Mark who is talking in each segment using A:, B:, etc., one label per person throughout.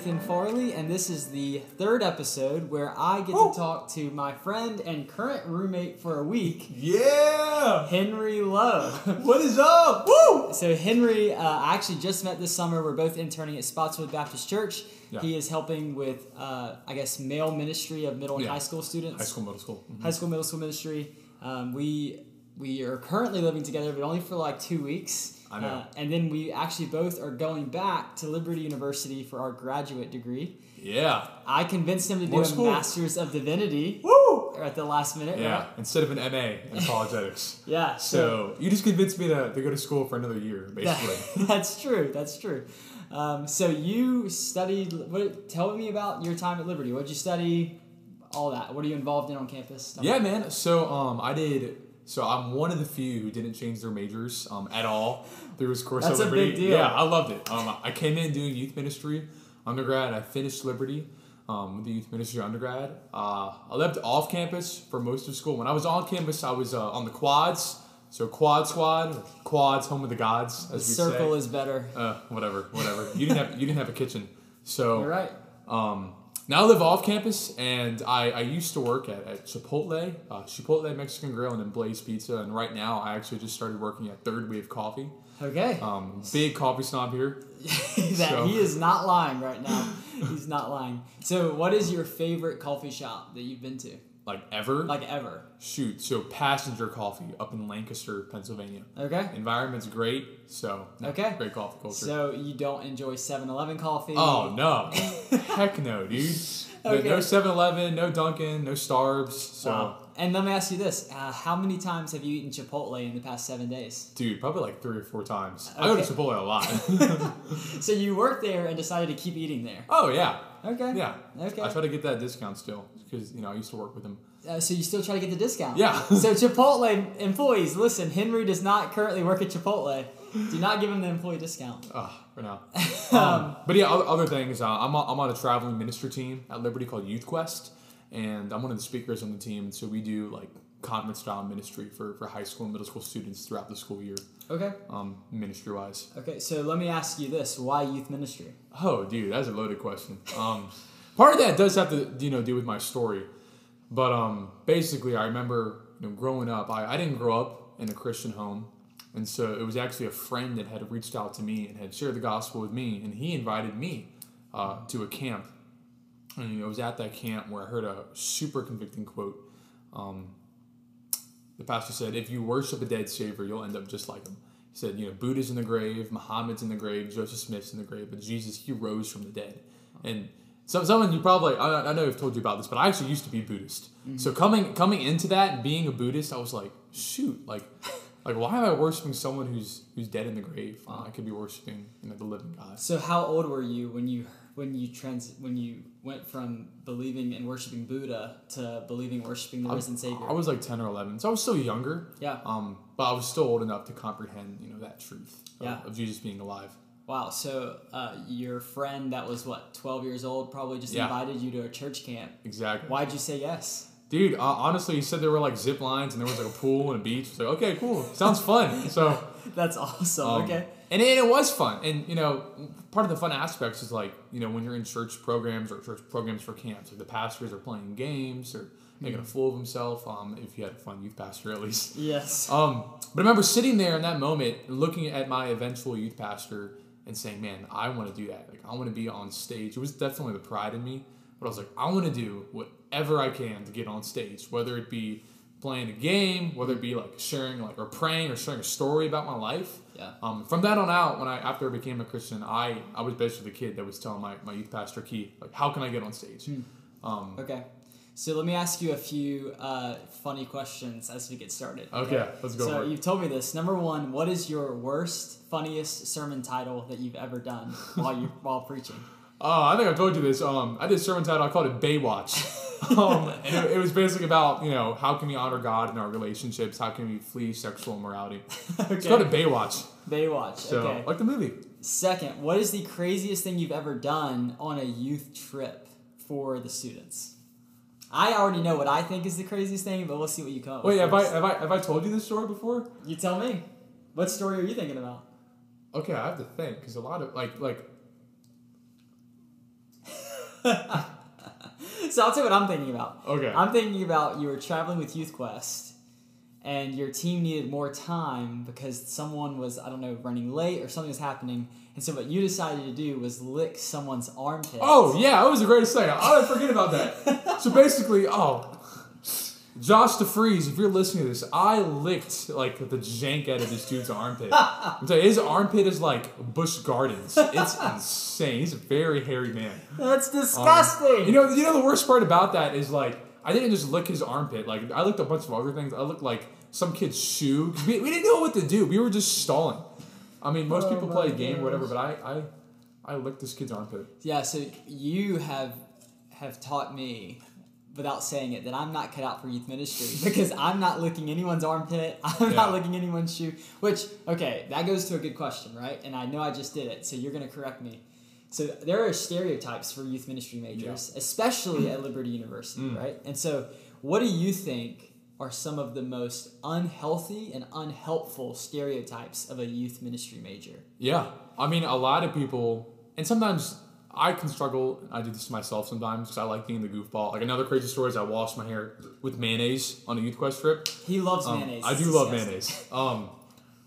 A: Nathan Farley, and this is the third episode where I get
B: Woo!
A: to talk to my friend and current roommate for a week,
B: Yeah!
A: Henry Lowe.
B: What is up? Woo!
A: so, Henry, uh, I actually just met this summer. We're both interning at Spotswood Baptist Church.
B: Yeah.
A: He is helping with, uh, I guess, male ministry of middle and
B: Yeah.
A: high school students.
B: High school, middle school. Mhm.
A: high school, middle school ministry. Um, we we are currently living together, but only for like two weeks.
B: I know.
A: Uh, and then we actually both are going back to Liberty University for our graduate degree.
B: Yeah.
A: I convinced him to do
B: More
A: a. Master's of Divinity
B: Woo!
A: at the last minute.
B: Yeah,
A: right?
B: instead of an MA in apologetics.
A: Yeah. So,
B: you just convinced me to, to go to school for another year, basically.
A: that- that's true. That's true. Um, so you studied. What? Tell me about your time at Liberty. What did you study? All that. What are you involved in on campus? Me.
B: yeah, man. So um, I did. So I'm one of the few who didn't change their majors um, at all through his course
A: That's
B: at
A: a big deal.
B: Yeah, I loved it. Um, I came in doing youth ministry undergrad. I finished Liberty um, with the youth ministry undergrad. Uh, I lived off campus for most of school. When I was on campus, I was uh, on the quads. So quad squad, quads, home of the gods,
A: The
B: as we
A: circle
B: say.
A: is better.
B: uh, whatever, whatever. You didn't have you didn't have a kitchen, so
A: You're right.
B: um, now I live off campus, and I, I used to work at, at Chipotle, uh, Chipotle Mexican Grill, and then Blaze Pizza. And right now, I actually just started working at Third Wave Coffee.
A: Okay.
B: Um, big coffee snob here.
A: that
B: So-
A: he is not lying right now. He's not lying. So, what is your favorite coffee shop that you've been to,
B: Like ever,
A: like ever?
B: shoot. So Passenger Coffee up in Lancaster, Pennsylvania.
A: Okay.
B: Environment's great, so
A: Okay.
B: great coffee culture.
A: So you don't enjoy 7-Eleven coffee?
B: oh no, heck no, dude. No,
A: Okay.
B: no 7-Eleven, no Dunkin', no Starbs. So.
A: Wow. And let me ask you this: uh, How many times have you eaten Chipotle in the past seven days?
B: Dude, probably like three or four times. I go to Chipotle a lot.
A: So you worked there and decided to keep eating there.
B: oh yeah,
A: Okay.
B: yeah.
A: Okay.
B: I try to get that discount still because you know I used to work with them.
A: Uh, so you still try to get the discount?
B: Yeah.
A: so Chipotle employees, listen. Henry does not currently work at Chipotle. Do not give him the employee discount.
B: Uh, for now.
A: Um,
B: Um, but yeah, other, other things. Uh, I'm on, I'm on a traveling minister team at Liberty called Youth Quest, and I'm one of the speakers on the team. So we do like conference style ministry for, for high school and middle school students throughout the school year,
A: Okay.
B: um, ministry wise.
A: Okay. So let me ask you this: Why youth ministry?
B: Oh, dude, that's a loaded question. Um, part of that does have to, you know, do with my story. But um, basically, I remember you know, growing up. I, I didn't grow up in a Christian home, and so it was actually a friend that had reached out to me and had shared the gospel with me, and he invited me uh, to a camp. And I was at that camp where I heard a super convicting quote. Um, the pastor said, "If you worship a dead savior, you'll end up just like him." He said, "You know, Buddha's in the grave, Muhammad's in the grave, Joseph Smith's in the grave, but Jesus, he rose from the dead." And some someone you probably I, I know I've told you about this, but I actually used to be Buddhist. So coming coming into that and being a Buddhist, I was like, shoot, like. Like why am I worshiping someone who's who's dead in the grave? when I could be worshiping you know the living God.
A: So how old were you when you when you trans when you went from believing and worshiping Buddha to believing worshiping the risen Savior?
B: I was like ten or eleven, so I was still younger.
A: yeah.
B: Um, but I was still old enough to comprehend you know that truth of,
A: Yeah.
B: of Jesus being alive.
A: Wow. So uh, your friend that was what twelve years old probably just
B: Yeah.
A: invited you to a church camp.
B: Exactly.
A: Why'd you say yes?
B: Dude, uh, honestly, he said there were like zip lines and there was like a pool and a beach. It's like, okay, cool. Sounds fun. So,
A: That's awesome.
B: um,
A: okay.
B: And it, it was fun. And, you know, part of the fun aspects is like, you know, when you're in church programs or church programs for camps, like the pastors are playing games or making a fool of himself. Um, if you had a fun youth pastor, at least.
A: Yes.
B: Um, but I remember sitting there in that moment and looking at my eventual youth pastor and saying, man, I want to do that. Like, I want to be on stage. It was definitely the pride in me. But I was like, I want to do whatever I can to get on stage, whether it be playing a game, whether it be like sharing, like, or praying or sharing a story about my life.
A: Yeah.
B: Um, from that on out, when I after I became a Christian, I I was basically the kid that was telling my, my youth pastor Keith like, how can I get on stage? Um,
A: Okay. So let me ask you a few uh, funny questions as we get started.
B: okay, let's go.
A: So you've told me this. Number one, what is your worst, funniest sermon title that you've ever done while you while preaching?
B: Oh, I think I told you this. Um, I did a sermon title. I called it Baywatch. um, and it, it was basically about you know how can we honor God in our relationships? How can we flee sexual immorality? It's called a
A: okay.
B: Baywatch.
A: Baywatch.
B: So
A: okay.
B: like the movie.
A: Second, what is the craziest thing you've ever done on a youth trip for the students? I already know what I think is the craziest thing, but we'll see what you come up
B: Wait,
A: with.
B: have I have I have I told you this story before?
A: You tell me. What story are you thinking about?
B: Okay, I have to think because a lot of like like
A: So I'll tell you what I'm thinking about.
B: okay.
A: I'm thinking about you were traveling with Youth Quest and your team needed more time because someone was, I don't know, running late or something was happening. And so what you decided to do was lick someone's armpit.
B: Oh yeah, that was the greatest thing. I didn't forget about that. So basically, oh, Josh DeFreeze, if you're listening to this, I licked like the jank out of this dude's armpit. I'm telling you, his armpit is like Busch Gardens. It's insane. He's a very hairy man.
A: That's um, disgusting.
B: You know, you know the worst part about that is like I didn't just lick his armpit. Like I licked a bunch of other things. I looked like some kid's shoe. We, we didn't know what to do. We were just stalling. I mean, most
A: Oh
B: people play a game or whatever, but I, I, I licked this kid's armpit.
A: yeah, so you have have taught me without saying it that I'm not cut out for youth ministry because I'm not licking anyone's armpit. I'm
B: Yeah.
A: not licking anyone's shoe. Which okay, that goes to a good question, right? And I know I just did it, so you're gonna correct me. So there are stereotypes for youth ministry majors, especially at Liberty University,
B: Mm.
A: right? And so, what do you think are some of the most unhealthy and unhelpful stereotypes of a youth ministry major?
B: Yeah, I mean, a lot of people, and sometimes I can struggle. I do this to myself sometimes because I like being the goofball. Like another crazy story is I washed my hair with mayonnaise on a youth quest trip.
A: He loves
B: Um,
A: mayonnaise.
B: I
A: It's
B: do love
A: disgusting.
B: mayonnaise. Um,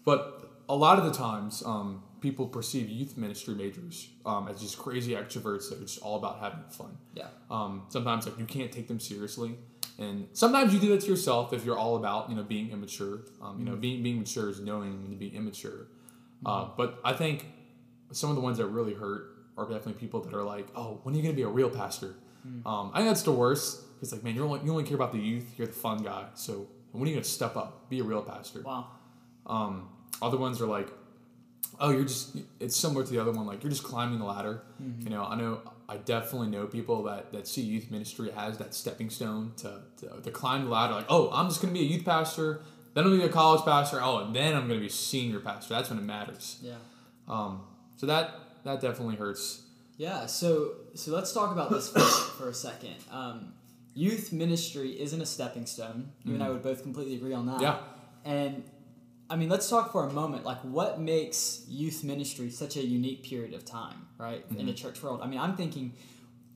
B: but a lot of the times, um, people perceive youth ministry majors um, as just crazy extroverts that are just all about having fun.
A: Yeah.
B: Um, sometimes like you can't take them seriously, and sometimes you do that to yourself if you're all about you know being immature. Um, you know, being being mature is knowing when to be immature. Uh, but I think some of the ones that really hurt are definitely people that are like, oh, when are you gonna be a real pastor? Um, I think that's the worst. It's like, man, you're only, you only care about the youth. You're the fun guy. So when are you gonna step up, be a real pastor?
A: Wow.
B: Um, other ones are like, oh, you're just. It's similar to the other one. Like you're just climbing the ladder. You know, I know. I definitely know people that that see youth ministry as that stepping stone to to, to climb the ladder. Like, oh, I'm just gonna be a youth pastor. Then I'm gonna be a college pastor. Oh, and then I'm gonna be a senior pastor. That's when it matters.
A: Yeah.
B: Um, so that that definitely hurts.
A: Yeah, so so let's talk about this for, for a second. Um, youth ministry isn't a stepping stone. You and I would both completely agree on that.
B: Yeah.
A: And I mean, let's talk for a moment. Like, what makes youth ministry such a unique period of time, right, in the church world? I mean, I'm thinking.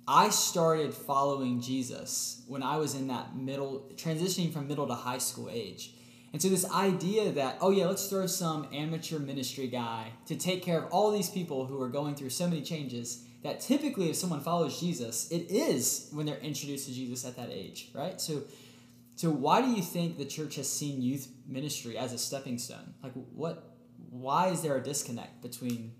A: I started following Jesus when I was in that middle, transitioning from middle to high school age. And so, this idea that, oh, yeah, let's throw some amateur ministry guy to take care of all these people who are going through so many changes, that typically, if someone follows Jesus, it is when they're introduced to Jesus at that age, right? So, so why do you think the church has seen youth ministry as a stepping stone? Like, what, why is there a disconnect between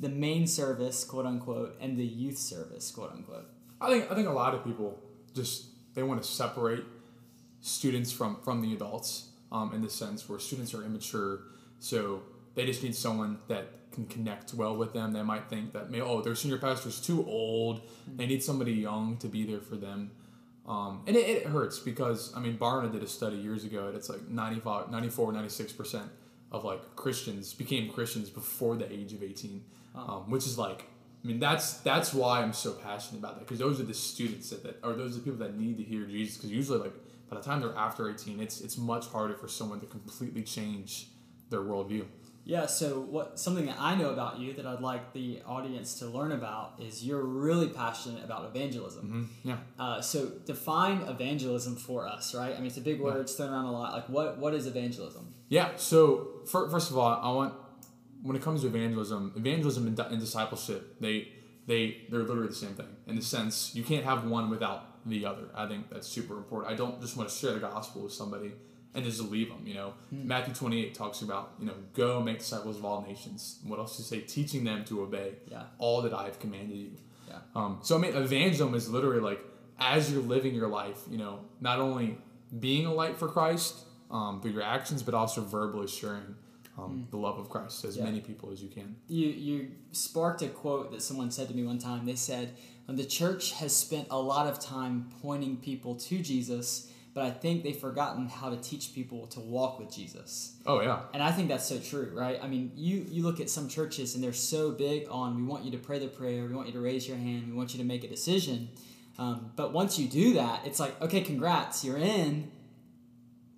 A: the main service, quote unquote, and the youth service, quote unquote?
B: I think I think a lot of people just they want to separate students from from the adults um, in the sense where students are immature, so they just need someone that can connect well with them. They might think that may oh their senior pastor's too old. They need somebody young to be there for them. Um, and it, it hurts because I mean Barna did a study years ago and it's like 95, 94, 96 percent of like Christians became Christians before the age of 18, um, which is like I mean, that's that's why I'm so passionate about that because those are the students that, that or those are the people that need to hear Jesus. Because usually, like by the time they're after 18, it's it's much harder for someone to completely change their worldview.
A: Yeah, so what something that I know about you that I'd like the audience to learn about is you're really passionate about evangelism.
B: hmm Yeah.
A: Uh, so define evangelism for us, right? I mean, it's a big word; it's thrown around a lot. Like, what what is evangelism?
B: Yeah. So fir- first of all, I want when it comes to evangelism, evangelism and, and discipleship, they they they're literally the same thing in the sense you can't have one without the other. I think that's super important. I don't just want to share the gospel with somebody and just leave them. You know, Matthew twenty eight talks about you know go make disciples of all nations. What else it say? Teaching them to obey
A: Yeah.
B: all that I have commanded you.
A: Yeah.
B: Um, so I mean, evangelism is literally like as you're living your life, you know, not only being a light for Christ um, through your actions, but also verbally sharing um, the love of Christ as
A: Yeah.
B: many people as you can.
A: You you sparked a quote that someone said to me one time. They said, "The church has spent a lot of time pointing people to Jesus, but I think they've forgotten how to teach people to walk with Jesus."
B: Oh yeah,
A: And I think that's so true, right? I mean, you you look at some churches and they're so big on we want you to pray the prayer, we want you to raise your hand, we want you to make a decision. Um, but once you do that, it's like, okay, congrats, you're in.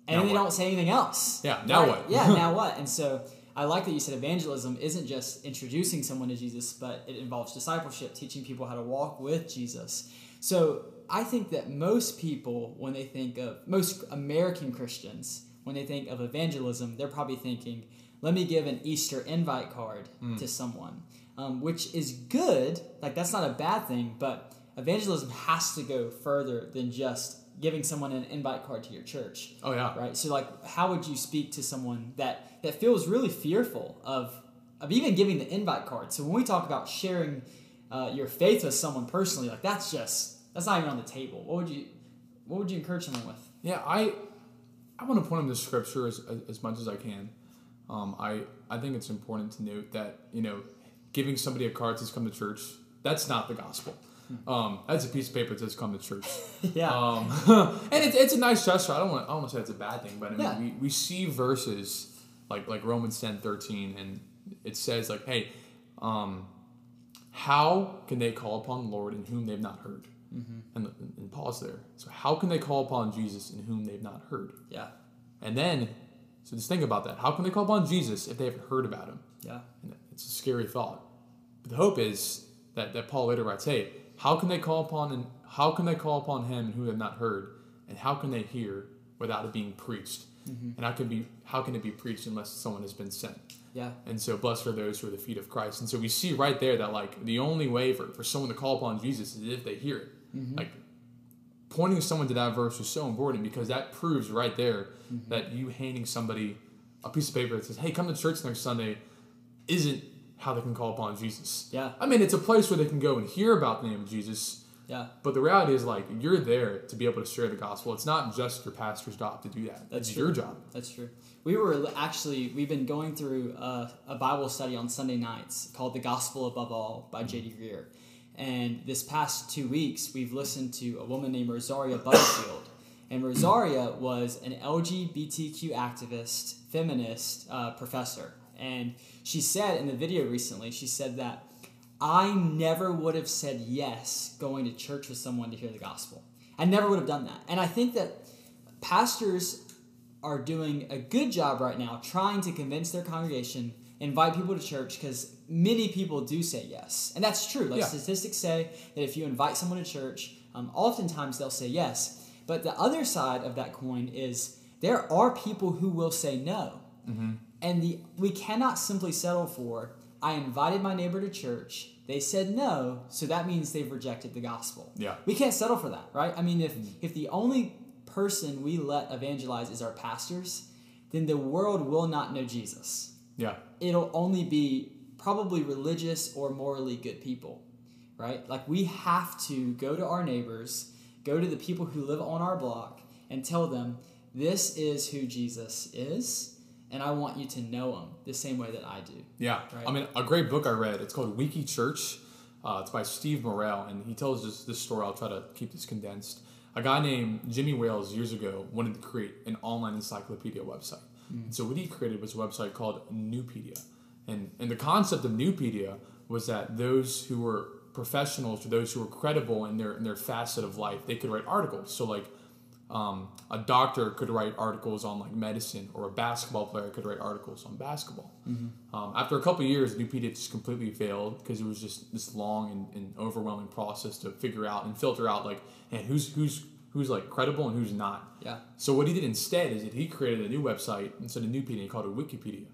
A: And
B: Now
A: then they
B: what?
A: don't say anything else.
B: Yeah, now
A: Right?
B: what?
A: yeah, now what? And so I like that you said evangelism isn't just introducing someone to Jesus, but it involves discipleship, teaching people how to walk with Jesus. So I think that most people, when they think of most American Christians, when they think of evangelism, they're probably thinking, let me give an Easter invite card to someone, um, which is good. Like, that's not a bad thing, but evangelism has to go further than just giving someone an invite card to your church
B: Oh yeah.
A: right so like how would you speak to someone that that feels really fearful of of even giving the invite card so when we talk about sharing uh, your faith with someone personally like that's just that's not even on the table what would you what would you encourage someone with
B: Yeah, I I want to point them to scripture as, as, as much as I can. Um, I I think it's important to note that you know giving somebody a card to come to church that's not the gospel. Um, that's a piece of paper that says come to church.
A: yeah
B: Um, and it's, it's a nice gesture. I don't want I don't want to say it's a bad thing, but I mean
A: Yeah.
B: we, we see verses like like Romans 10, 13, and it says like, hey, um, how can they call upon the Lord in whom they've not heard? And, and pause there. So how can they call upon Jesus in whom they've not heard?
A: yeah
B: And then, so just think about that. How can they call upon Jesus if they haven't heard about him?
A: yeah
B: And it's a scary thought. But the hope is that, that Paul later writes, hey, how can they call upon and how can they call upon him and who have not heard? And how can they hear without it being preached? Mm-hmm. And how can be how can it be preached unless someone has been sent?
A: yeah
B: And so blessed are those who are the feet of Christ. And so we see right there that like the only way for, for someone to call upon Jesus is if they hear it. Mm-hmm. Like pointing someone to that verse is so important because that proves right there mm-hmm. that you handing somebody a piece of paper that says, Hey, come to church next Sunday isn't how they can call upon Jesus.
A: Yeah.
B: I mean it's a place where they can go and hear about the name of Jesus.
A: yeah
B: But the reality is like you're there to be able to share the gospel. It's not just your pastor's job to do that.
A: That's
B: it's
A: true.
B: your job.
A: That's true. We were actually we've been going through a, a Bible study on Sunday nights called "The Gospel Above All" by J.D. Greear, and this past two weeks we've listened to a woman named Rosaria Butterfield, and Rosaria was an LGBTQ activist, feminist uh, professor, and she said in the video recently she said that I never would have said yes going to church with someone to hear the gospel. I never would have done that, and I think that pastors are doing a good job right now trying to convince their congregation invite people to church because many people do say yes. And that's true. Like
B: Yeah.
A: statistics say that if you invite someone to church um, oftentimes they'll say yes. But the other side of that coin is there are people who will say no and the we cannot simply settle for i invited my neighbor to church. They said no so that means they've rejected the gospel.
B: Yeah.
A: we can't settle for that right? I mean if mm-hmm. if the only person we let evangelize is our pastors then the world will not know jesus.
B: Yeah.
A: it'll only be probably religious or morally good people right? Like we have to go to our neighbors go to the people who live on our block and tell them this is who jesus is and i want you to know them the same way that i do
B: Yeah,
A: Right.
B: I mean, a great book I read. It's called Wiki Church. Uh, it's by Steve Murrell, and he tells this this story. I'll try to keep this condensed. A guy named Jimmy Wales years ago wanted to create an online encyclopedia website. And so what he created was a website called Nupedia, and and the concept of Nupedia was that those who were professionals or those who were credible in their in their facet of life, they could write articles. So like um, a doctor could write articles on like medicine, or a basketball player could write articles on basketball. Um, after a couple of years, Nupedia just completely failed because it was just this long and, and overwhelming process to figure out and filter out like, and who's who's who's like credible and who's not.
A: yeah
B: So what he did instead is that he created a new website instead of Nupedia, he called it Wikipedia,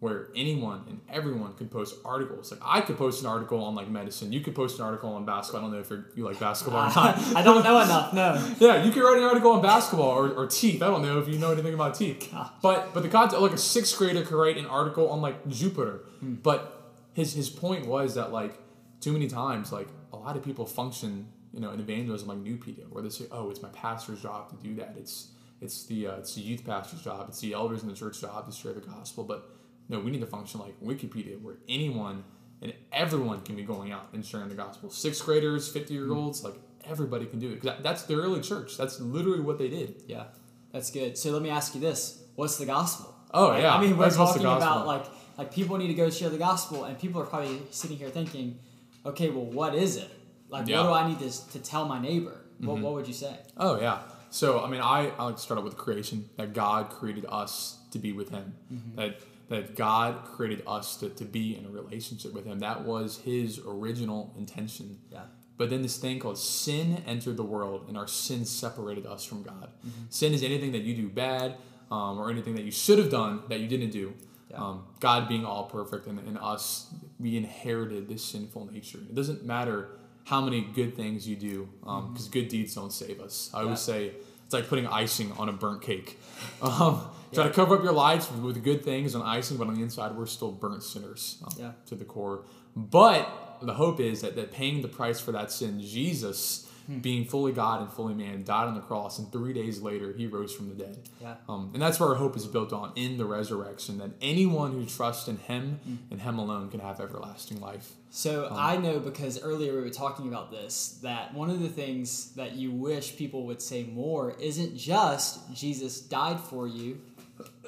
B: where anyone and everyone could post articles. Like I could post an article on like medicine, you could post an article on basketball. I don't know if you're, you like basketball or not.
A: i don't know enough no
B: Yeah, you could write an article on basketball or, or teeth. I don't know if you know anything about teeth. But but the content like a sixth grader could write an article on like Jupiter. But his his point was that like too many times like a lot of people function you know in evangelism like new Nupedia where they say oh it's my pastor's job to do that it's it's the uh, it's the youth pastor's job it's the elders in the church job to share the gospel but no we need to function like Wikipedia where anyone and everyone can be going out and sharing the gospel sixth graders 50 year olds like everybody can do it. that, that's the early church that's literally what they did
A: yeah that's good so let me ask you this what's the gospel
B: Oh,
A: Right?
B: yeah.
A: i mean we're
B: what's
A: talking about like like people need to go share the gospel and people are probably sitting here thinking okay well what is it like
B: Yeah. Mm-hmm.
A: what do i need to, to tell my neighbor what, what would you say
B: Oh yeah. So I mean, I I like to start out with creation that God created us to be with Him.
A: Mm-hmm.
B: That that God created us to, to be in a relationship with Him. That was His original intention.
A: Yeah.
B: But then this thing called sin entered the world, and our sin separated us from God.
A: Mm-hmm.
B: Sin is anything that you do bad, um, or anything that you should have done that you didn't do.
A: Yeah.
B: Um, God being all perfect, and, and us, we inherited this sinful nature. It doesn't matter how many good things you do, because good deeds don't save us. I always
A: Yeah.
B: say it's like putting icing on a burnt cake. Um, Try to cover up your lives with, with good things and icing, but on the inside, we're still burnt sinners um,
A: Yeah.
B: to the core. But the hope is that, that paying the price for that sin, Jesus, being fully God and fully man, died on the cross, and three days later, he rose from the dead.
A: Yeah.
B: Um, and that's where our hope is built on in the resurrection, that anyone who trusts in him and him alone can have everlasting life.
A: So
B: Um,
A: I know because earlier we were talking about this that one of the things that you wish people would say more isn't just Jesus died for you,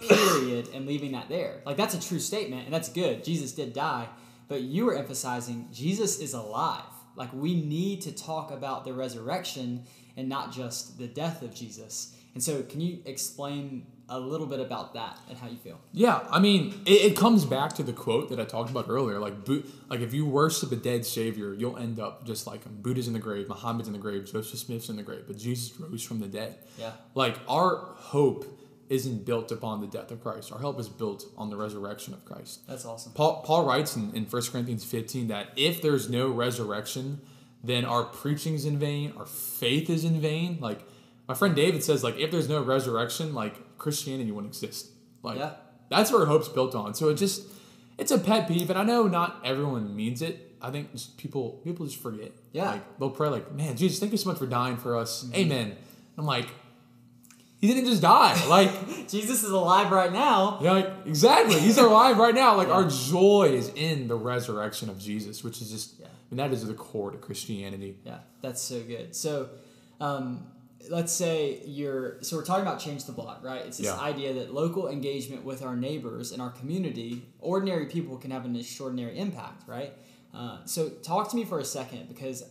A: period, and leaving that there. Like that's a true statement and that's good. Jesus did die, but you were emphasizing Jesus is alive. Like we need to talk about the resurrection and not just the death of Jesus. And so can you explain a little bit about that and how you feel?
B: Yeah, I mean, it, it comes back to the quote that I talked about earlier. Like, Bu- like if you worship a dead savior, you'll end up just like him. Buddha's in the grave, Muhammad's in the grave, Joseph Smith's in the grave, but Jesus rose from the dead.
A: Yeah.
B: Like our hope isn't built upon the death of Christ. Our hope is built on the resurrection of Christ.
A: That's awesome.
B: Paul, Paul writes in, in 1 Corinthians 15 that if there's no resurrection, then our preaching's in vain, our faith is in vain. Like my friend David says, like if there's no resurrection, like Christianity wouldn't exist. Like
A: Yeah.
B: that's where hope's built on. So it just it's a pet peeve, and I know not everyone means it. I think just people people just forget.
A: Yeah.
B: Like they'll pray like, man, Jesus, thank you so much for dying for us.
A: Mm-hmm.
B: Amen. I'm like, he didn't just die. Like
A: Jesus is alive right now.
B: yeah, like exactly. He's alive right now. Like our joy is in the resurrection of Jesus, which is just
A: Yeah.
B: and that is the core to Christianity.
A: Yeah, that's so good. So, um, let's say you're so we're talking about change the block, right? It's this
B: Yeah.
A: idea that local engagement with our neighbors and our community, ordinary people can have an extraordinary impact, right? Uh, so, talk to me for a second because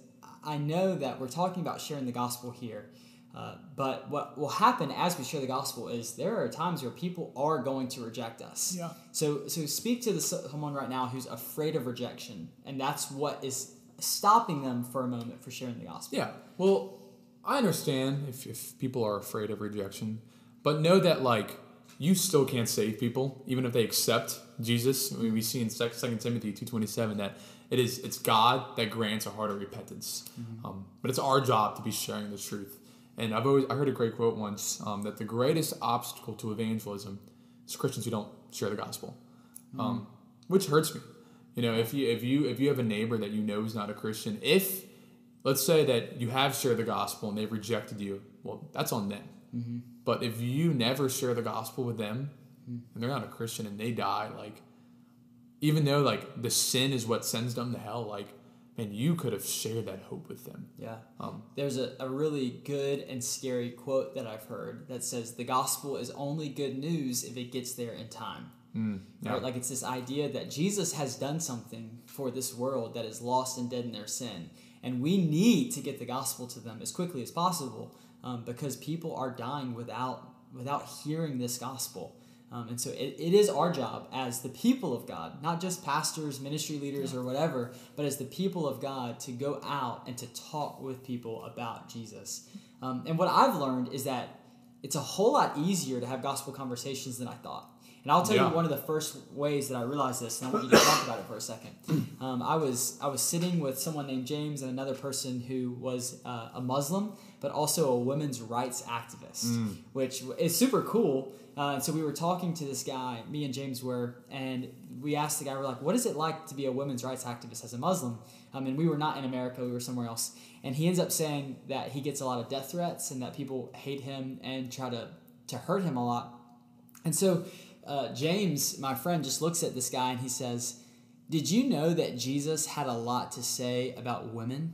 A: I know that we're talking about sharing the gospel here. Uh, but what will happen as we share the gospel is there are times where people are going to reject us.
B: Yeah.
A: So, so speak to the, someone right now who's afraid of rejection, and that's what is stopping them for a moment for sharing the gospel.
B: Yeah. Well, I understand if, if people are afraid of rejection, but know that like you still can't save people even if they accept Jesus. I mean, we see in Second Timothy two twenty seven that it is it's God that grants a heart of repentance, um, but it's our job to be sharing the truth. And I've always I heard a great quote once um, that the greatest obstacle to evangelism is Christians who don't share the gospel, um, which hurts me. You know, if you if you if you have a neighbor that you know is not a Christian, if let's say that you have shared the gospel and they've rejected you, well, that's on them. But if you never share the gospel with them and they're not a Christian and they die, like even though like the sin is what sends them to hell, like man, you could have shared that hope with them.
A: Yeah.
B: Um,
A: There's a, a really good and scary quote that I've heard that says the gospel is only good news if it gets there in time.
B: yeah.
A: Right? Like it's this idea that Jesus has done something for this world that is lost and dead in their sin. And we need to get the gospel to them as quickly as possible um, because people are dying without without hearing this gospel. Um, and so it, it is our job as the people of God, not just pastors, ministry leaders, or whatever, but as the people of God to go out and to talk with people about Jesus. Um, and what I've learned is that it's a whole lot easier to have gospel conversations than I thought. And I'll tell
B: Yeah.
A: you one of the first ways that I realized this, and I want you to talk about it for a second. Um, I was I was sitting with someone named James and another person who was uh, a Muslim, but also a women's rights activist, which is super cool. Uh, and so we were talking to this guy, me and James were, and we asked the guy, we're like, "What is it like to be a women's rights activist as a Muslim?" Um, and we were not in America; we were somewhere else. And he ends up saying that he gets a lot of death threats and that people hate him and try to to hurt him a lot. And so uh, James, my friend, just looks at this guy and he says, Did you know that Jesus had a lot to say about women?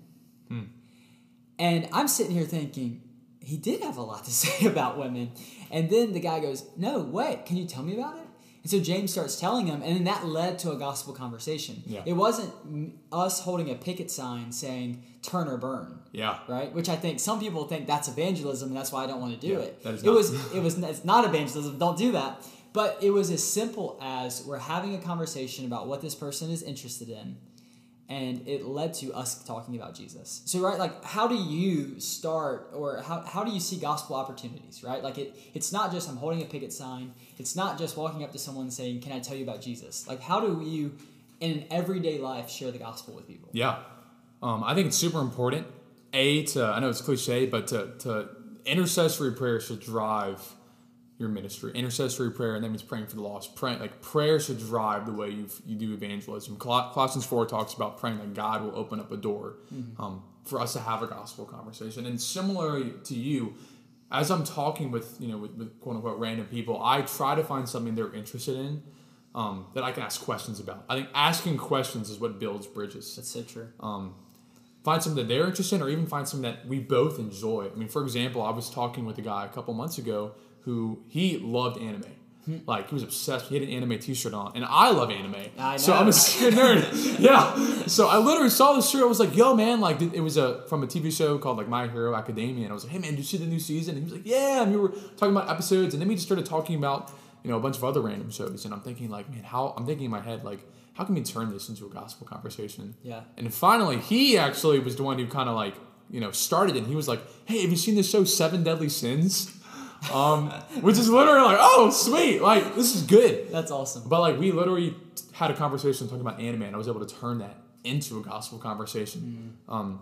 A: And I'm sitting here thinking, He did have a lot to say about women. And then the guy goes, No, wait, can you tell me about it? And so James starts telling him, and then that led to a gospel conversation.
B: Yeah.
A: It wasn't us holding a picket sign saying "turn or burn."
B: Yeah.
A: right? Which I think some people think that's evangelism, and that's why I don't want to do
B: Yeah,
A: it.
B: that is
A: it
B: not.
A: was it was it's not evangelism. Don't do that. But it was as simple as we're having a conversation about what this person is interested in, and it led to us talking about Jesus. So right, like how do you start, or how, how do you see gospel opportunities? Right, like it it's not just I'm holding a picket sign. It's not just walking up to someone saying, "Can I tell you about Jesus?" Like how do you in an everyday life share the gospel with people?
B: Yeah. Um, I think it's super important. A to I know it's cliche, but to to intercessory prayer should drive your ministry. Intercessory prayer, and that means praying for the lost. Praying like prayer should drive the way you you do evangelism. Colossians four talks about praying that God will open up a door um, for us to have a gospel conversation. And similarly to you, as I'm talking with you know with, with quote unquote random people, I try to find something they're interested in. Um, that I can ask questions about. I think asking questions is what builds bridges
A: That's so true.
B: find something that they're interested in or even find something that we both enjoy. I mean, for example, I was talking with a guy a couple months ago who he loved anime. Hmm. Like he was obsessed. He had an anime T-shirt on, and I love anime.
A: I
B: So I'm a secret nerd. yeah. So I literally saw this shirt. I was like, "Yo, man!" Like it was a from a TV show called like My Hero Academia, and I was like, "Hey, man, did you see the new season?" And he was like, "Yeah." And we were talking about episodes, and then we just started talking about you know a bunch of other random shows. And I'm thinking like, man, how I'm thinking in my head like, how can we turn this into a gospel conversation?
A: Yeah.
B: And finally, he actually was the one who kind of like, you know, started it. And he was like, hey, have you seen this show, Seven Deadly Sins? Um, which is literally like, oh, sweet. Like, this is good.
A: That's awesome.
B: But like, we literally had a conversation talking about anime, and I was able to turn that into a gospel conversation. Um,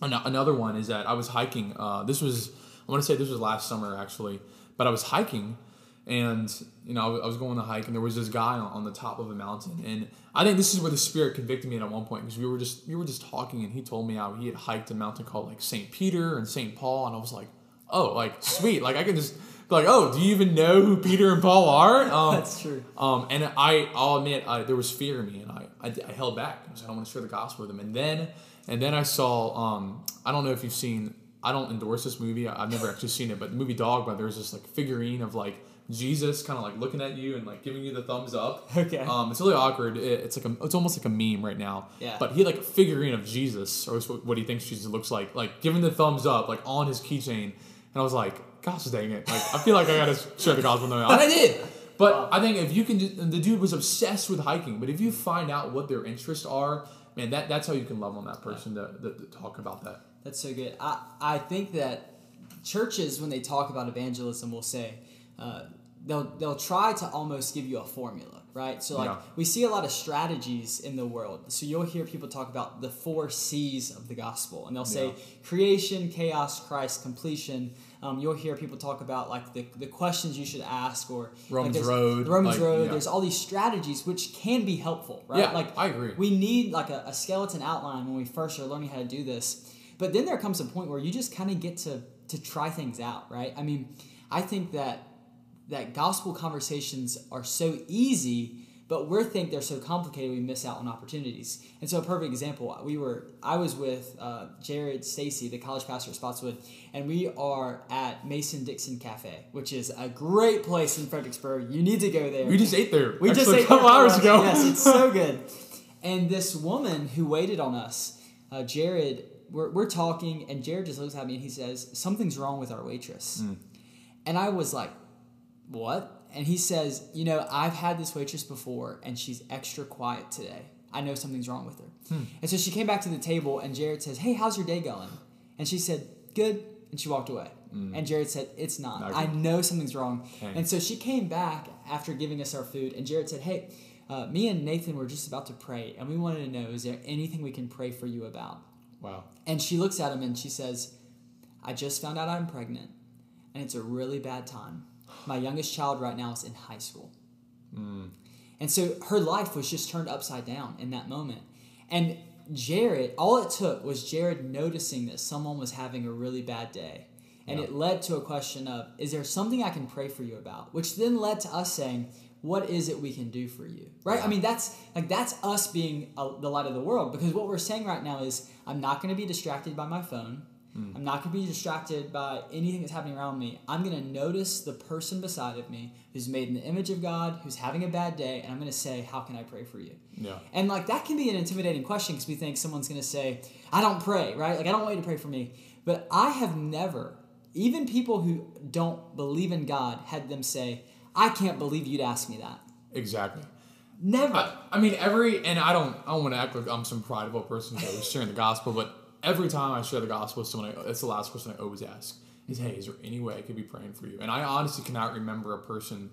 B: another one is that I was hiking. Uh, this was, I want to say this was last summer actually, but I was hiking and you know I was- I was going on a hike and there was this guy on, on the top of a mountain and I think this is where the spirit convicted me at one point because we were just we were just talking and he told me how he had hiked a mountain called like St. Peter and St. Paul and I was like oh like sweet like I can just be like oh do you even know who Peter and Paul are um,
A: That's true.
B: um, and I, I'll admit, I, there was fear in me, and I, I, I held back. I like, I don't want to share the gospel with them. And then, and then I saw, um, I don't know if you've seen, I don't endorse this movie. I- I've never actually seen it, but the movie but there's this like figurine of like Jesus kind of like looking at you and like giving you the thumbs up.
A: Okay.
B: Um, it's really awkward. It, it's like a, it's almost like a meme right now.
A: Yeah.
B: But he had like a figurine of Jesus, or what what he thinks Jesus looks like, like giving the thumbs up, like on his keychain. And I was like, gosh dang it! Like I feel like I gotta share the gospel with them, and I did. But I think if you can, just, the dude was obsessed with hiking. But if you find out what their interests are, man, that that's how you can love on that person to, to, to talk about that.
A: That's so good. I, I think that churches, when they talk about evangelism, will say uh, they'll they'll try to almost give you a formula, right? So like
B: Yeah.
A: we see a lot of strategies in the world. So you'll hear people talk about the four C's of the gospel, and they'll say
B: Yeah.
A: creation, chaos, Christ, completion. Um, you'll hear people talk about like the, the questions you should ask, or like,
B: Romans
A: there's-
B: Road,
A: the Romans
B: like,
A: Road.
B: yeah.
A: There's all these strategies which can be helpful, right?
B: Yeah,
A: like
B: I agree.
A: we need like a, a skeleton outline when we first are learning how to do this. But then there comes a point where you just kind of get to to try things out, right? I mean, I think that that gospel conversations are so easy, but we think they're so complicated we miss out on opportunities. And so a perfect example, we were I was with uh, Jared Stacy, the college pastor at Spotswood, and we are at Mason Dixon Cafe, which is a great place in Fredericksburg. You need to go there.
B: We just ate there.
A: We just ate
B: a couple hours ago.
A: Yes, it's so good. And this woman who waited on us, uh, Jared, we're, we're talking, and Jared just looks at me and he says, Something's wrong with our waitress.
B: Hmm.
A: And I was like, What? And he says, You know, I've had this waitress before, and she's extra quiet today. I know something's wrong with her.
B: Hmm.
A: And so she came back to the table, and Jared says, Hey, how's your day going? And she said, Good. And she walked away. And Jared said, It's not.
B: Not
A: I know something's wrong. And so she came back after giving us our food, and Jared said, Hey, uh, me and Nathan were just about to pray, and we wanted to know, is there anything we can pray for you about?
B: wow.
A: And she looks at him and she says, I just found out I'm pregnant, and it's a really bad time. My youngest child right now is in high school. And so her life was just turned upside down in that moment. And Jared, all it took was Jared noticing that someone was having a really bad day. And
B: Yeah.
A: it led to a question of, is there something I can pray for you about? Which then led to us saying, what is it we can do for you? Right? I mean, that's like that's us being uh the light of the world because what we're saying right now is I'm not going to be distracted by my phone. Mm. I'm not going to be distracted by anything that's happening around me. I'm going to notice the person beside of me who's made in the image of God, who's having a bad day, and I'm going to say, How can I pray for you?
B: Yeah.
A: And like that can be an intimidating question because we think someone's going to say, I don't pray, right? Like I don't want you to pray for me. But I have never, even people who don't believe in God, had them say, I can't believe you'd ask me that.
B: Exactly.
A: Never.
B: I, I mean, every and I don't I don't want to act like I'm some prideful person who's always sharing the gospel, but every time I share the gospel with someone, I, that's the last question I always ask is, "Hey, is there any way I could be praying for you?" And I honestly cannot remember a person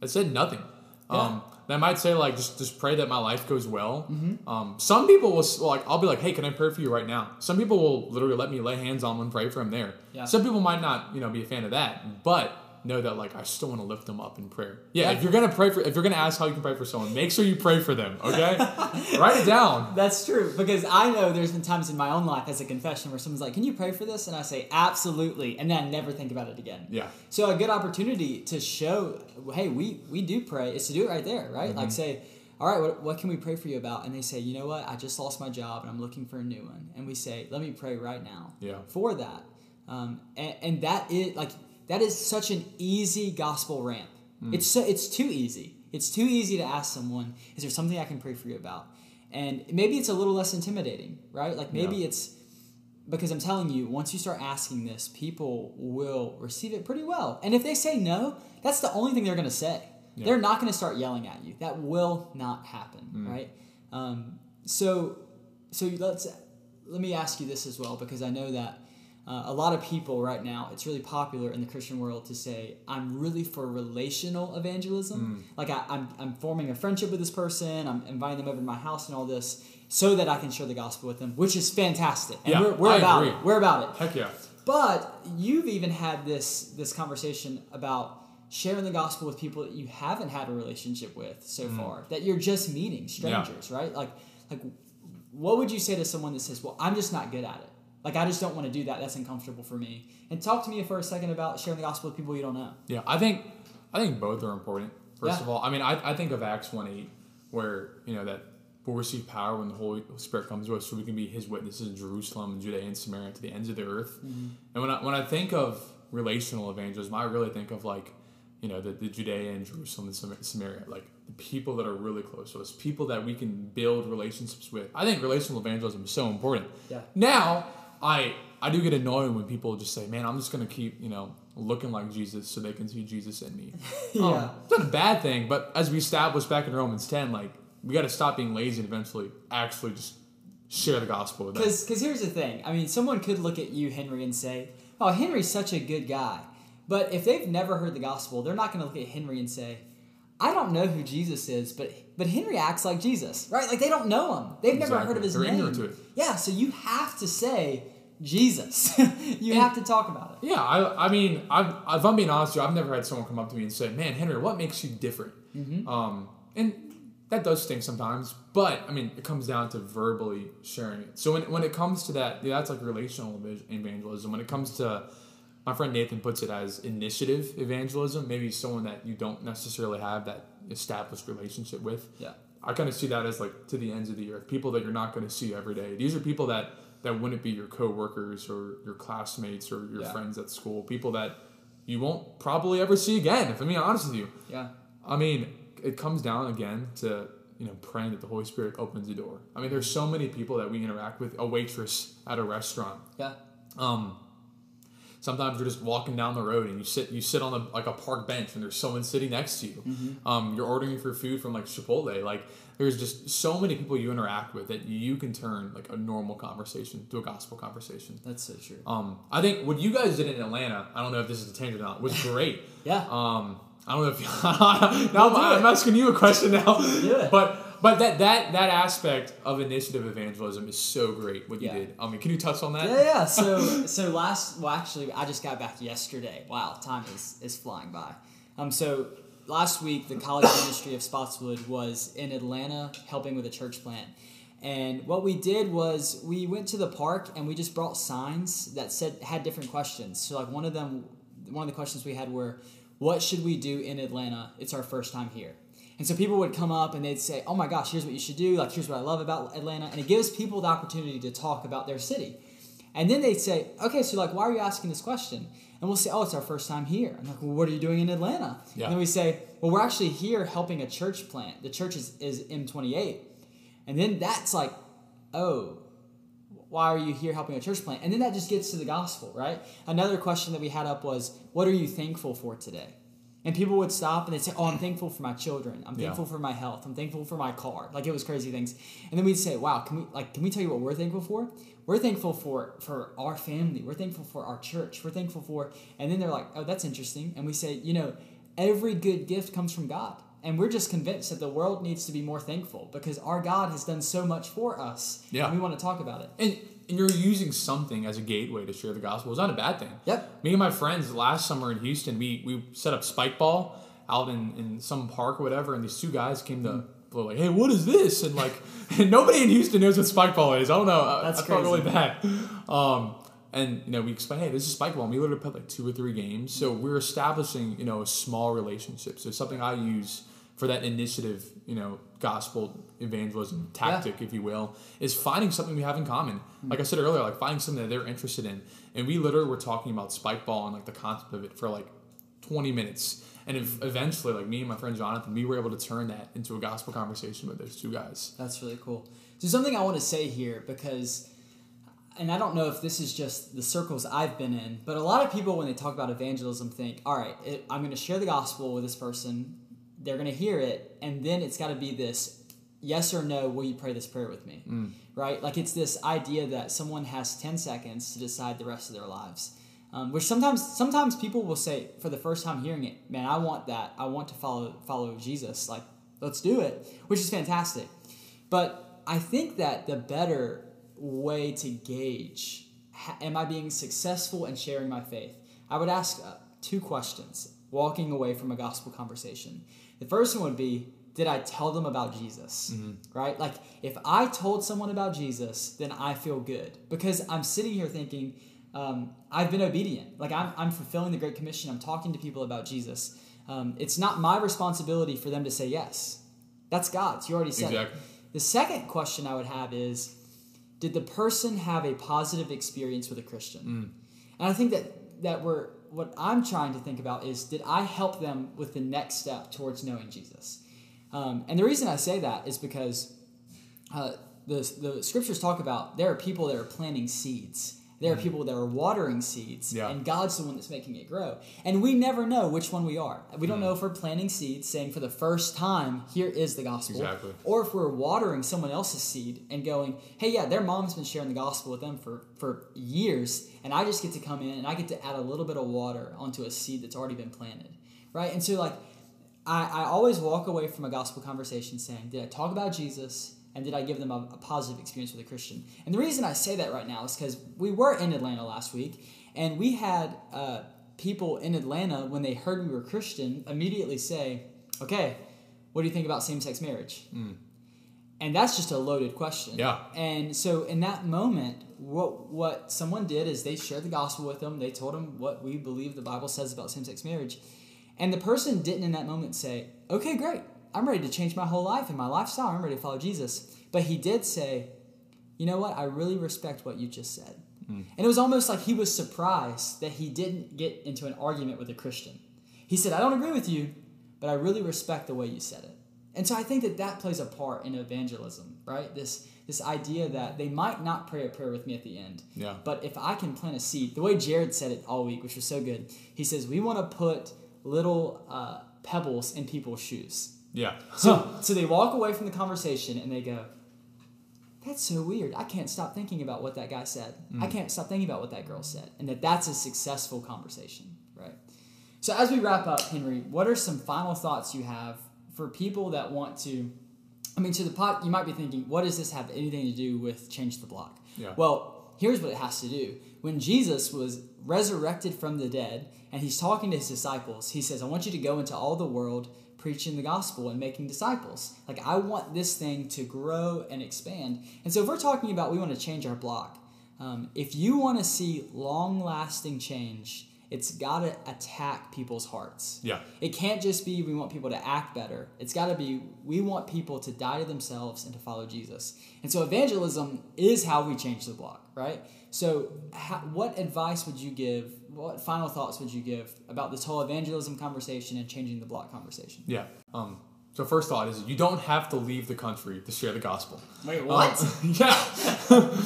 B: that said nothing. Um, they might say like, "Just just pray that my life goes well." Um, some people will like, I'll be like, "Hey, can I pray for you right now?" Some people will literally let me lay hands on them and pray for them there.
A: Yeah.
B: Some people might not, you know, be a fan of that, but know that like I still want to lift them up in prayer. Yeah, if you're gonna pray for, if you're gonna ask how you can pray for someone, make sure you pray for them. Okay, write it down.
A: That's true because I know there's been times in my own life as a confession where someone's like, "Can you pray for this?" and I say, "Absolutely," and then I never think about it again.
B: Yeah,
A: So a good opportunity to show, hey, we we do pray is to do it right there, right?
B: Mm-hmm.
A: Like say, all right, what, what can we pray for you about? And they say, you know what, I just lost my job and I'm looking for a new one. And we say, let me pray right now
B: Yeah.
A: for that. Um, and, and that is like that is such an easy gospel ramp.
B: Mm.
A: It's so, it's too easy. It's too easy to ask someone, is there something I can pray for you about? And maybe it's a little less intimidating, right? Like maybe
B: Yeah.
A: it's because I'm telling you, once you start asking this, people will receive it pretty well. And if they say no, that's the only thing they're going to say.
B: Yeah.
A: They're not going to start yelling at you. That will not happen,
B: Mm.
A: right? Um, so, so let's let me ask you this as well, because I know that uh, a lot of people right now, it's really popular in the Christian world to say, "I'm really for relational evangelism.
B: Mm.
A: Like I, I'm, I'm forming a friendship with this person. I'm inviting them over to my house and all this." So that I can share the gospel with them, which is fantastic, and
B: Yeah,
A: we're, we're about
B: agree.
A: it. We're about it.
B: heck yeah,
A: But you've even had this this conversation about sharing the gospel with people that you haven't had a relationship with so far, that you're just meeting strangers, right? Like like what would you say to someone that says, "Well, I'm just not good at it. Like I just don't want to do that. That's uncomfortable for me." And talk to me for a second about sharing the gospel with people you don't know.
B: yeah. I think I think both are important. First
A: Yeah.
B: of all, I mean, I, I think of Acts one eight, where you know that we'll receive power when the Holy Spirit comes to us, so we can be His witnesses in Jerusalem, Judea, and Samaria to the ends of the earth. Mm-hmm. And when I when I think of relational evangelism, I really think of like you know the, the Judea and Jerusalem and Samaria, like the people that are really close to us, people that we can build relationships with. I think relational evangelism is so important.
A: Yeah.
B: Now, I I do get annoyed when people just say, "Man, I'm just gonna keep you know looking like Jesus so they can see Jesus in me."
A: Yeah.
B: Um, it's not a bad thing, but as we established back in Romans 10, like we got to stop being lazy and eventually actually just share the gospel with them.
A: Because here's the thing. I mean, someone could look at you, Henry, and say, "Oh, Henry's such a good guy." But if they've never heard the gospel, they're not going to look at Henry and say, "I don't know who Jesus is, but but Henry acts like Jesus." Right? Like they don't know him. They've never
B: Exactly.
A: heard of his
B: They're
A: name.
B: to it.
A: Yeah, so you have to say Jesus. you
B: And-
A: have to talk about it.
B: Yeah, I, I mean, I've, if I'm being honest with you, I've never had someone come up to me and say, "Man, Henry, what makes you different?"
A: Mm-hmm.
B: Um, and that does sting sometimes, but I mean, it comes down to verbally sharing it. So when, when it comes to that, yeah, that's like relational evangelism. When it comes to, my friend Nathan puts it as initiative evangelism. Maybe someone that you don't necessarily have that established relationship with.
A: Yeah.
B: I kind of see that as like to the ends of the earth, people that you're not going to see every day. These are people that that wouldn't be your coworkers or your classmates or your
A: Yeah.
B: friends at school. People that you won't probably ever see again. If I'm being honest with you,
A: Yeah.
B: I mean, it comes down again to you know praying that the Holy Spirit opens the door. I mean, there's so many people that we interact with. A waitress at a restaurant.
A: Yeah.
B: Um, sometimes you're just walking down the road and you sit you sit on a, like a park bench and there's someone sitting next to you. Um, you're ordering for food from like Chipotle. Like there's just so many people you interact with that you can turn like a normal conversation to a gospel conversation.
A: That's so true.
B: Um, I think what you guys did in Atlanta, I don't know if this is a tangent or not, was great.
A: Yeah.
B: Um, I don't know if now
A: do
B: I'm, I'm asking you a question now,
A: it.
B: but but that that that aspect of initiative evangelism is so great. What you
A: Yeah.
B: did. I mean, can you touch on that?
A: Yeah, yeah. So, so last, well, actually, I just got back yesterday. Wow, time is, is flying by. Um, so last week, the College Ministry of Spotswood was in Atlanta helping with a church plant. And what we did was we went to the park and we just brought signs that said had different questions. So like one of them, one of the questions we had were, "What should we do in Atlanta? It's our first time here." And so people would come up and they'd say, "Oh my gosh, here's what you should do. Like here's what I love about Atlanta," and it gives people the opportunity to talk about their city. And then they say, okay, so like, why are you asking this question? And we'll say, oh, it's our first time here. I'm like, well, what are you doing in Atlanta?
B: Yeah.
A: And then we say, well, we're actually here helping a church plant. The church is, is M28. And then that's like, oh, why are you here helping a church plant? And then that just gets to the gospel, right? Another question that we had up was, what are you thankful for today? And people would stop and they'd say, Oh, I'm thankful for my children. I'm
B: Yeah.
A: thankful for my health. I'm thankful for my car. Like it was crazy things. And then we'd say, Wow, can we like can we tell you what we're thankful for? We're thankful for for our family. We're thankful for our church. We're thankful for and then they're like, Oh, that's interesting. And we say, you know, every good gift comes from God. And we're just convinced that the world needs to be more thankful because our God has done so much for us.
B: Yeah.
A: And we want to talk about it.
B: And, and you're using something as a gateway to share the gospel. It's not a bad thing.
A: Yep.
B: Me and my friends last summer in Houston, we, we set up spike ball out in, in some park or whatever, and these two guys came to were like, "Hey, what is this?" And like, and nobody in Houston knows what spike ball is. I don't know.
A: That's
B: I, felt really bad. Um, and you know, we explained, "Hey, this is spike ball." And we literally played like two or three games. So we're establishing, you know, a small relationship. So something I use for that initiative, you know, gospel evangelism tactic, if you will, is finding something we have in common. Mm-hmm. Like I said earlier, like finding something that they're interested in. And we literally were talking about spike ball and like the concept of it for like 20 minutes. And if eventually, like me and my friend Jonathan, we were able to turn that into a gospel conversation with those two guys.
A: That's really cool. So something I want to say here because and I don't know if this is just the circles I've been in, but a lot of people when they talk about evangelism think, all right, it, I'm going to share the gospel with this person, they're going to hear it, and then it's got to be this yes or no, will you pray this prayer with me? Right? Like it's this idea that someone has 10 seconds to decide the rest of their lives. Um, which sometimes sometimes people will say for the first time hearing it, man, I want that. I want to follow follow Jesus. Like, let's do it, which is fantastic. But I think that the better way to gauge ha- am I being successful in sharing my faith? I would ask uh, two questions walking away from a gospel conversation. The first one would be Did I tell them about Jesus? Right? Like, if I told someone about Jesus, then I feel good because I'm sitting here thinking, um, I've been obedient. Like, I'm, I'm fulfilling the Great Commission. I'm talking to people about Jesus. Um, it's not my responsibility for them to say yes. That's God's. You already said it. The second question I would have is Did the person have a positive experience with a Christian? And I think that, that we're, what I'm trying to think about is Did I help them with the next step towards knowing Jesus? Um, and the reason I say that is because uh, the, the scriptures talk about there are people that are planting seeds. There are mm-hmm. people that are watering seeds,
B: Yeah.
A: and God's the one that's making it grow. And we never know which one we are. We don't mm. know if we're planting seeds, saying for the first time, here is the gospel.
B: Exactly.
A: Or if we're watering someone else's seed and going, hey, yeah, their mom's been sharing the gospel with them for, for years, and I just get to come in and I get to add a little bit of water onto a seed that's already been planted. Right? And so, like, I, I always walk away from a gospel conversation saying, Did I talk about Jesus? And did I give them a, a positive experience with a Christian? And the reason I say that right now is because we were in Atlanta last week, and we had uh, people in Atlanta, when they heard we were Christian, immediately say, Okay, what do you think about same sex marriage? And that's just a loaded question.
B: Yeah.
A: And so in that moment, what what someone did is they shared the gospel with them. They told them what we believe the Bible says about same sex marriage. And the person didn't in that moment say, okay, great. I'm ready to change my whole life and my lifestyle. I'm ready to follow Jesus. But he did say, you know what? I really respect what you just said. And it was almost like he was surprised that he didn't get into an argument with a Christian. He said, I don't agree with you, but I really respect the way you said it. And so I think that that plays a part in evangelism, right? This this idea that they might not pray a prayer with me at the end,
B: Yeah.
A: but if I can plant a seed, the way Jared said it all week, which was so good, he says we want to put little uh, pebbles in people's shoes.
B: Yeah.
A: So so they walk away from the conversation and they go, "That's so weird. I can't stop thinking about what that guy said. I mm. can't stop thinking about what that girl said." And that that's a successful conversation, right? So as we wrap up, Henry, what are some final thoughts you have for people that want to? I mean, to the pot, you might be thinking, "What does this have anything to do with change the block?"
B: Yeah.
A: Well, here's what it has to do. When Jesus was resurrected from the dead and he's talking to his disciples, he says, I want you to go into all the world preaching the gospel and making disciples. Like, I want this thing to grow and expand. And so, if we're talking about we want to change our block, um, if you want to see long lasting change, it's got to attack people's hearts.
B: Yeah.
A: It can't just be we want people to act better. It's got to be we want people to die to themselves and to follow Jesus. And so evangelism is how we change the block, right? So, how, what advice would you give? What final thoughts would you give about this whole evangelism conversation and changing the block conversation?
B: Yeah. Um, so first thought is you don't have to leave the country to share the gospel.
A: Wait,
B: Um,
A: what?
B: yeah.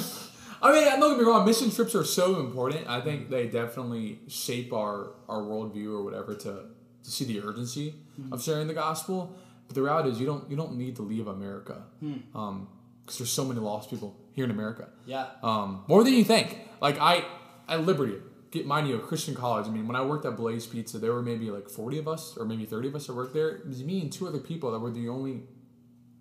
B: I mean, don't get me wrong. Mission trips are so important. I think they definitely shape our our worldview or whatever to to see the urgency of sharing the gospel. But the reality is, you don't you don't need to leave America because there's so many lost people here in America.
A: yeah.
B: Um, more than you think. Like I at Liberty, get mind you, a Christian college. I mean, when I worked at Blaze Pizza, there were maybe like forty of us or maybe thirty of us that worked there. It was me and two other people that were the only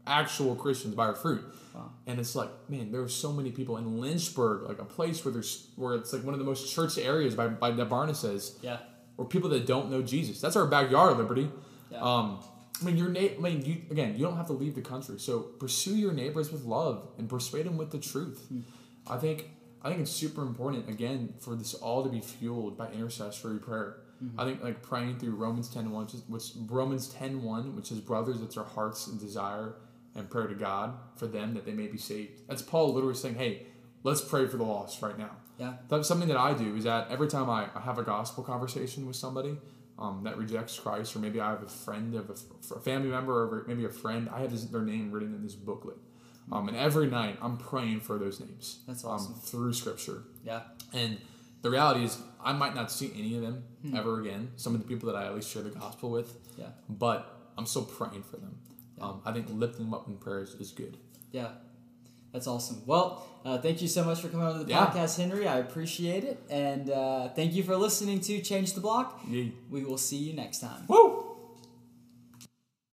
B: actual Christians by our fruit.
A: Wow.
B: And it's like, man, there were so many people in Lynchburg, like a place where there's where it's like one of the most church areas by by that Barna says,
A: Yeah.
B: or people that don't know Jesus. That's our backyard, Liberty.
A: Yeah.
B: Um, I mean, your na- I mean, you again, you don't have to leave the country. So pursue your neighbors with love and persuade them with the truth. Hmm. I think I think it's super important again for this all to be fueled by intercessory prayer. Mm-hmm. I think like praying through Romans 10 1, which is which, Romans 10 1, which is brothers, it's our hearts and desire and prayer to God for them that they may be saved. That's Paul literally saying, hey, let's pray for the lost right now.
A: Yeah.
B: That's something that I do is that every time I, I have a gospel conversation with somebody um, that rejects Christ, or maybe I have a friend of a, a family member, or maybe a friend, I have this, their name written in this booklet. Um, and every night I'm praying for those names.
A: That's awesome.
B: Um, through Scripture.
A: Yeah.
B: And the reality is, I might not see any of them ever again. Some of the people that I at least share the gospel with,
A: Yeah.
B: but I'm still praying for them. Um, I think lifting them up in prayers is good.
A: Yeah. That's awesome. Well, uh, thank you so much for coming on the
B: Yeah.
A: podcast, Henry. I appreciate it. And uh, thank you for listening to Change the Block.
B: Yay.
A: We will see you next time.
B: Woo!